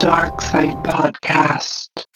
Dark Side Podcast.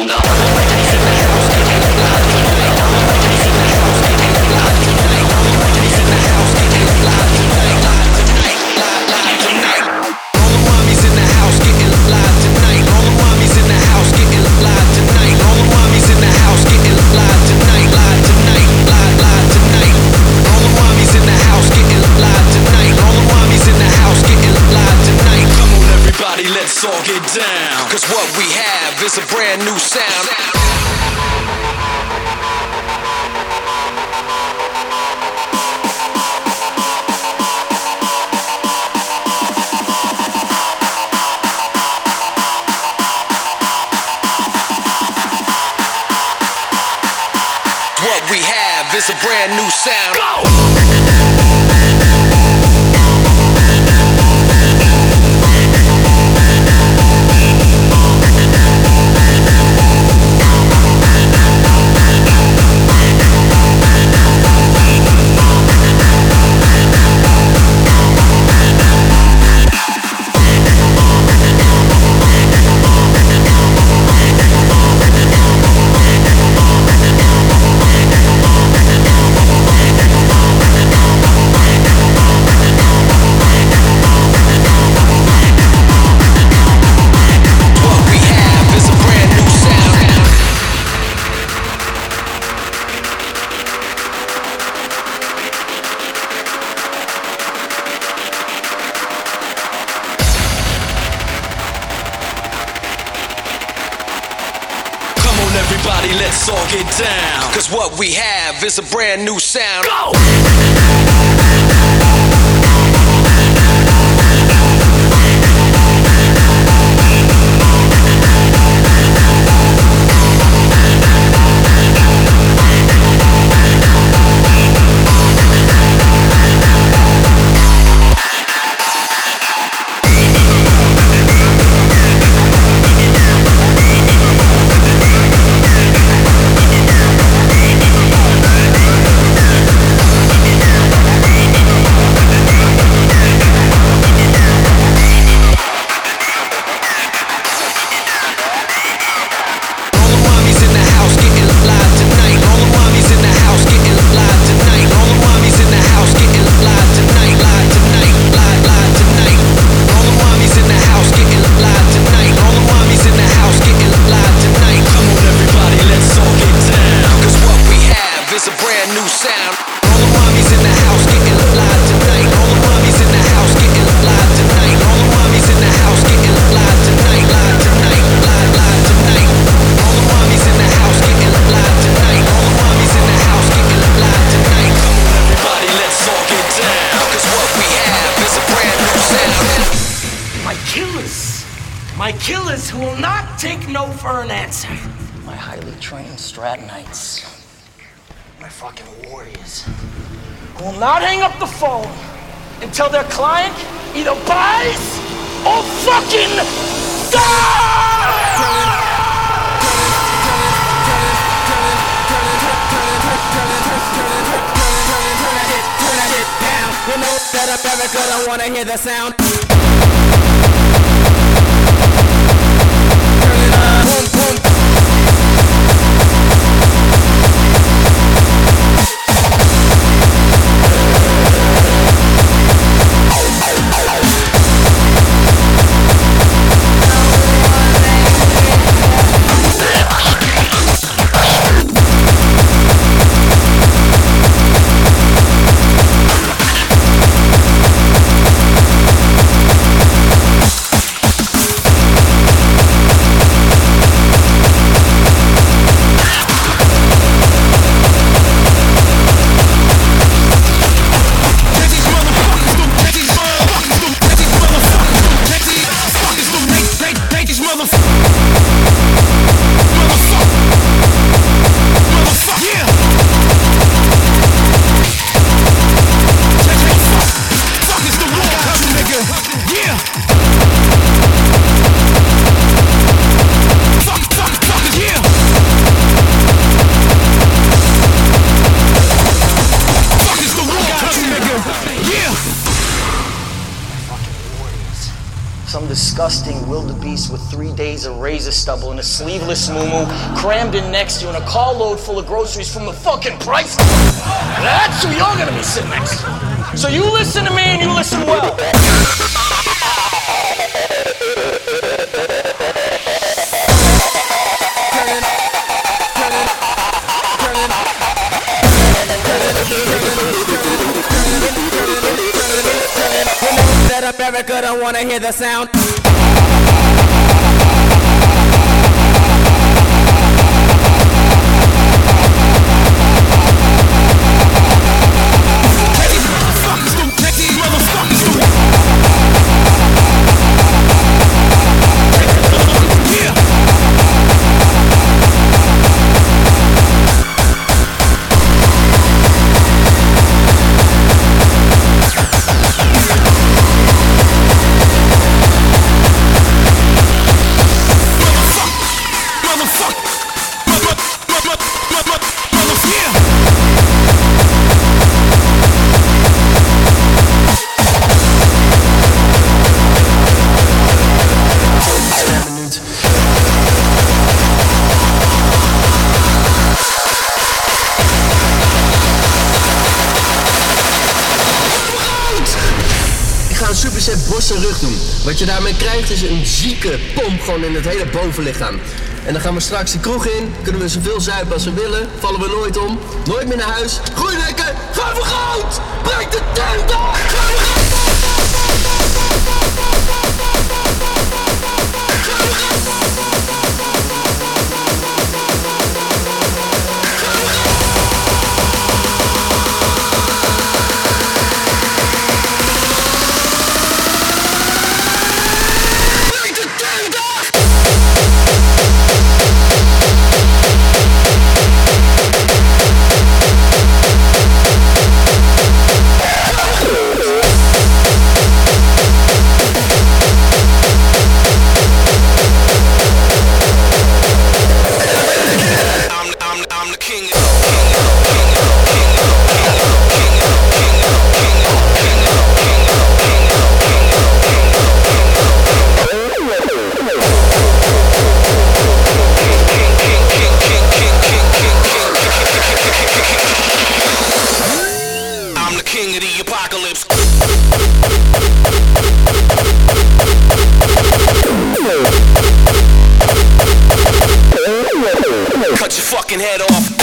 Don't go. Sleeveless moo crammed in next to you in a carload full of groceries from the fucking price. That's who you're gonna be sitting next to. So you listen to me and you listen well. Up don't wanna hear the sound. Pomp gewoon in het hele bovenlichaam. En dan gaan we straks de kroeg in, kunnen we zoveel zuipen als we willen, vallen we nooit om, nooit meer naar huis. Groeinekken, ga voor goud! Breek de tent af! Fucking head off.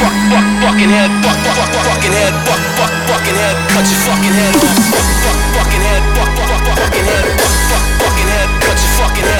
Fuck, fuck, fucking head. Fuck, fuck, fuck, fucking head. Fuck, fuck, fucking head. Cut your fucking head off. Fuck, fuck, fucking head. Fuck, fuck, fucking head. Fuck, fuck, fucking head. Cut your fucking head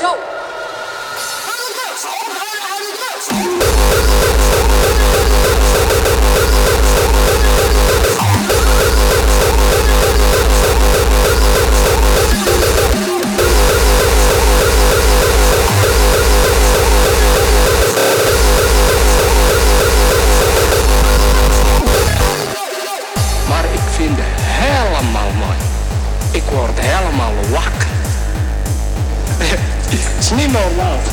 Zo! Maar ik vind het helemaal mooi. Ik word helemaal wakker. Nemo Love.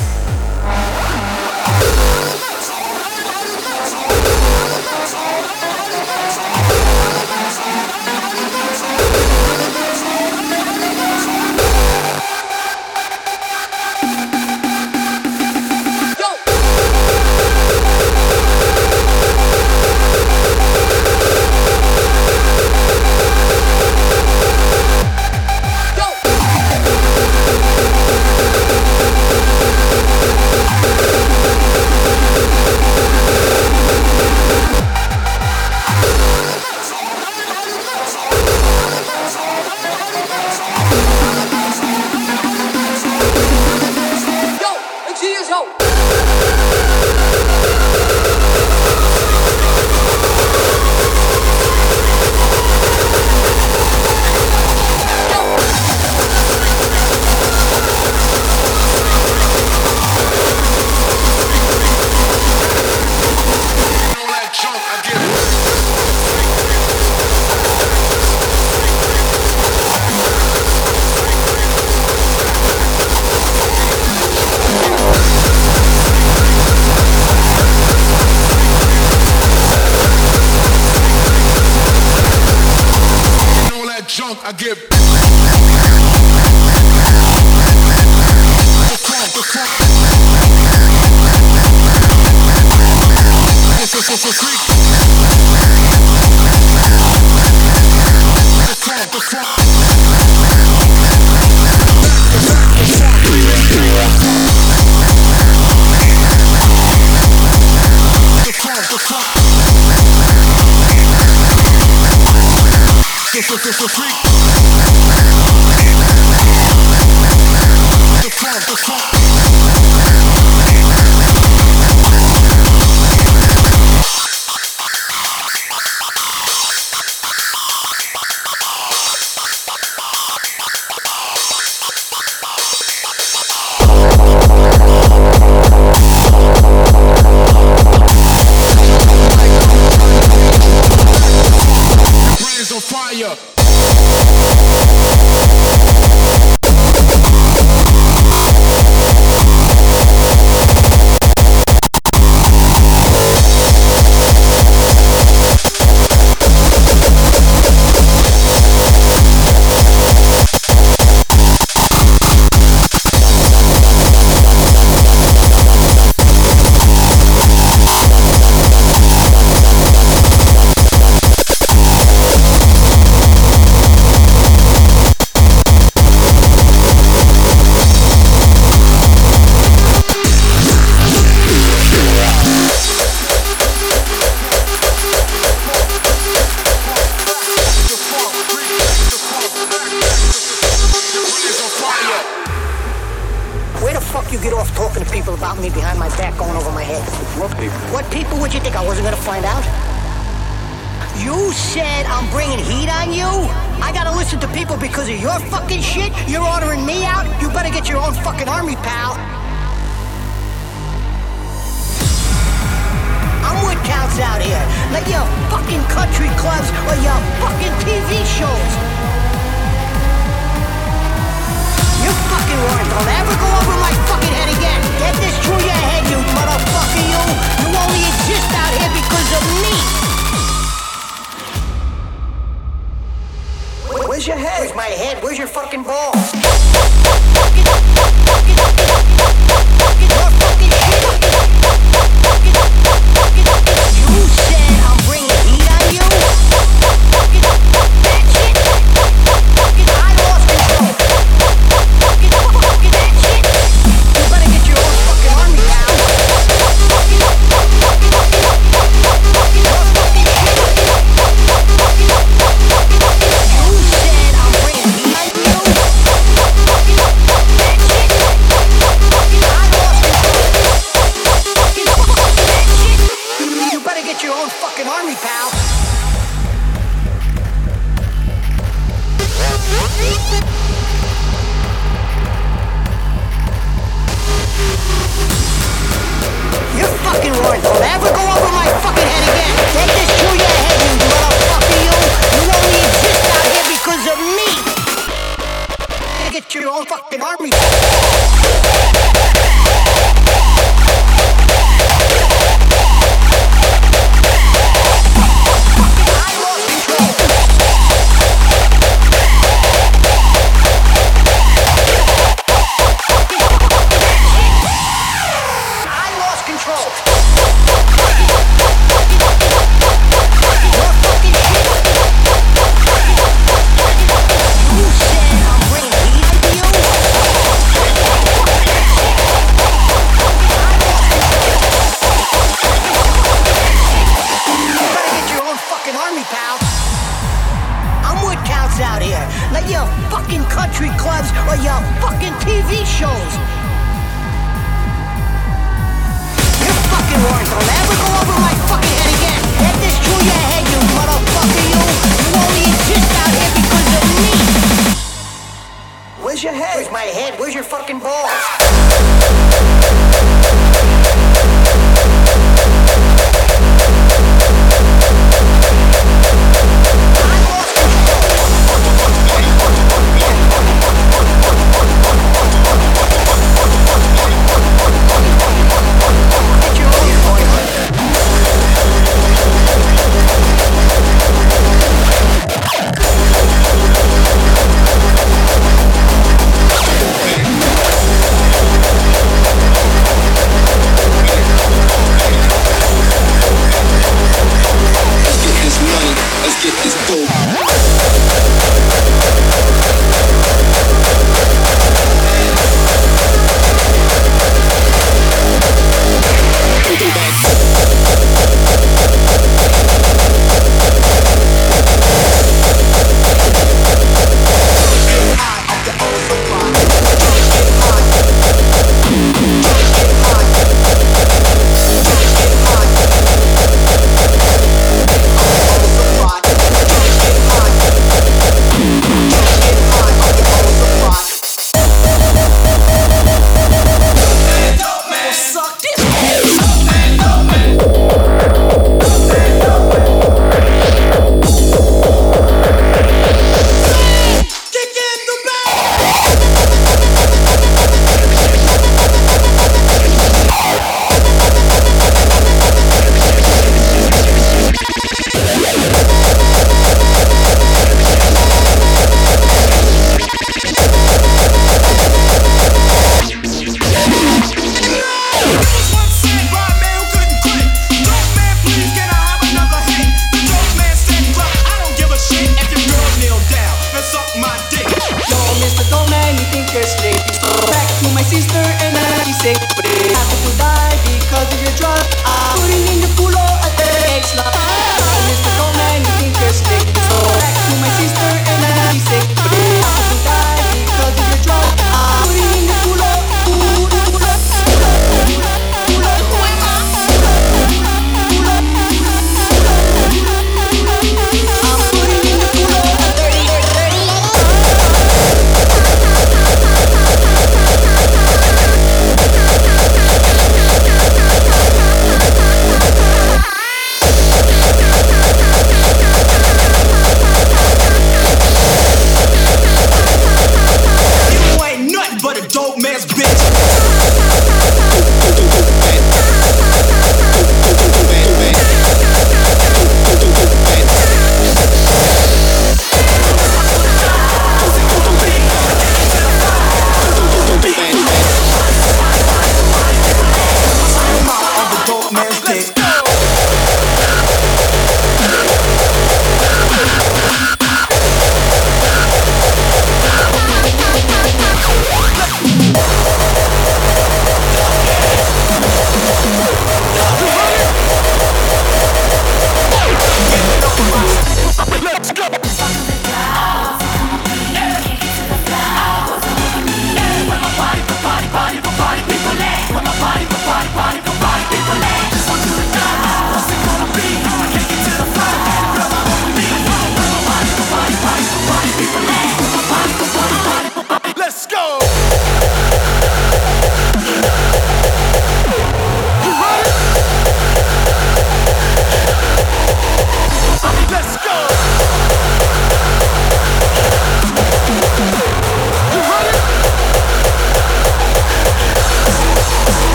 crunk, I give. The crunk, the crunk. you said I'm bringing heat on you? I gotta listen to people because of your fucking shit? You're ordering me out? You better get your own fucking army, pal. I'm with counts out here, not your fucking country clubs or your fucking TV shows. You fucking words don't ever go over my fucking head again. Get this through your head, you motherfucker, you. You only exist out here because of me. Where's your head? Where's my head? Where's your fucking ball?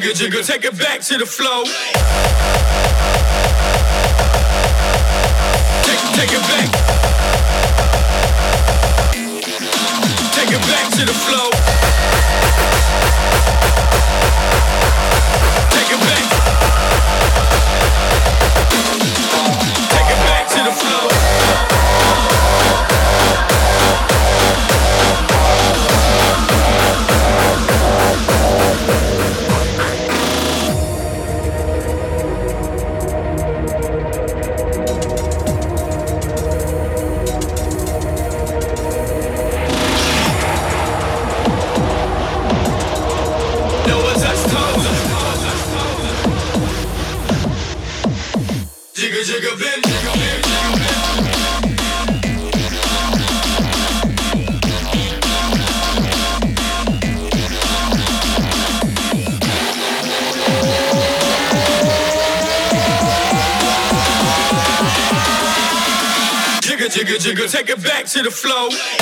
Jigga, jigga, take it back to the flow. Take, take it back. Take it back to the flow. Take it back to the flow.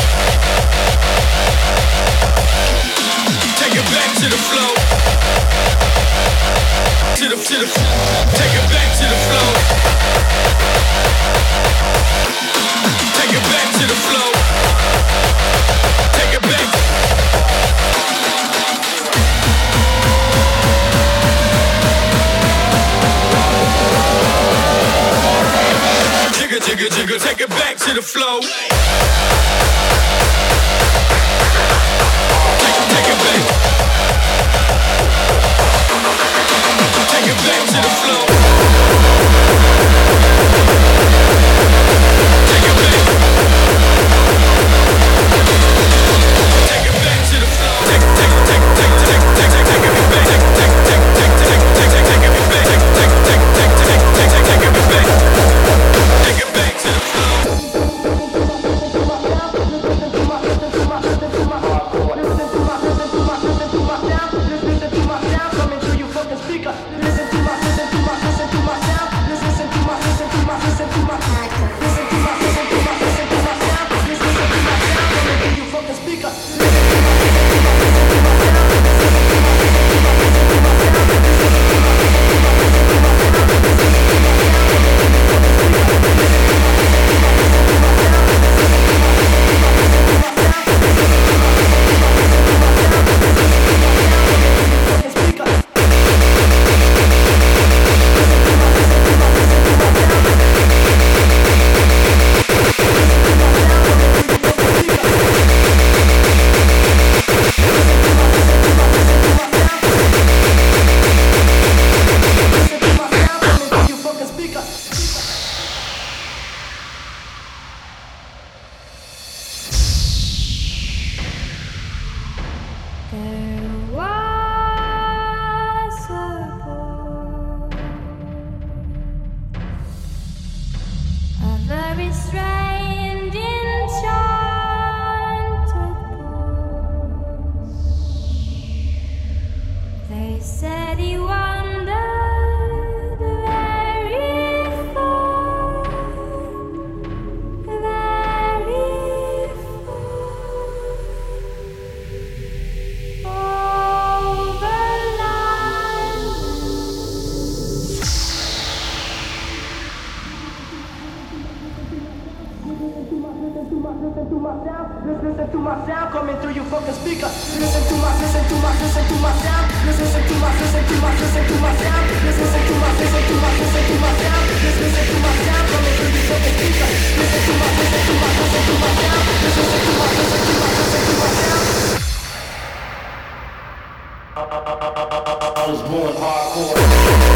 Listen to my sound coming through your fucking speaker. Listen to my, listen to my, listen to my sound. Listen to my, listen to my, listen to my sound. Listen to my, listen to my, listen to my sound. Listen to my sound coming through your fucking speaker. Listen to my, listen to my, listen to my sound. Listen to my, listen to my, listen to my sound. I was born hardcore.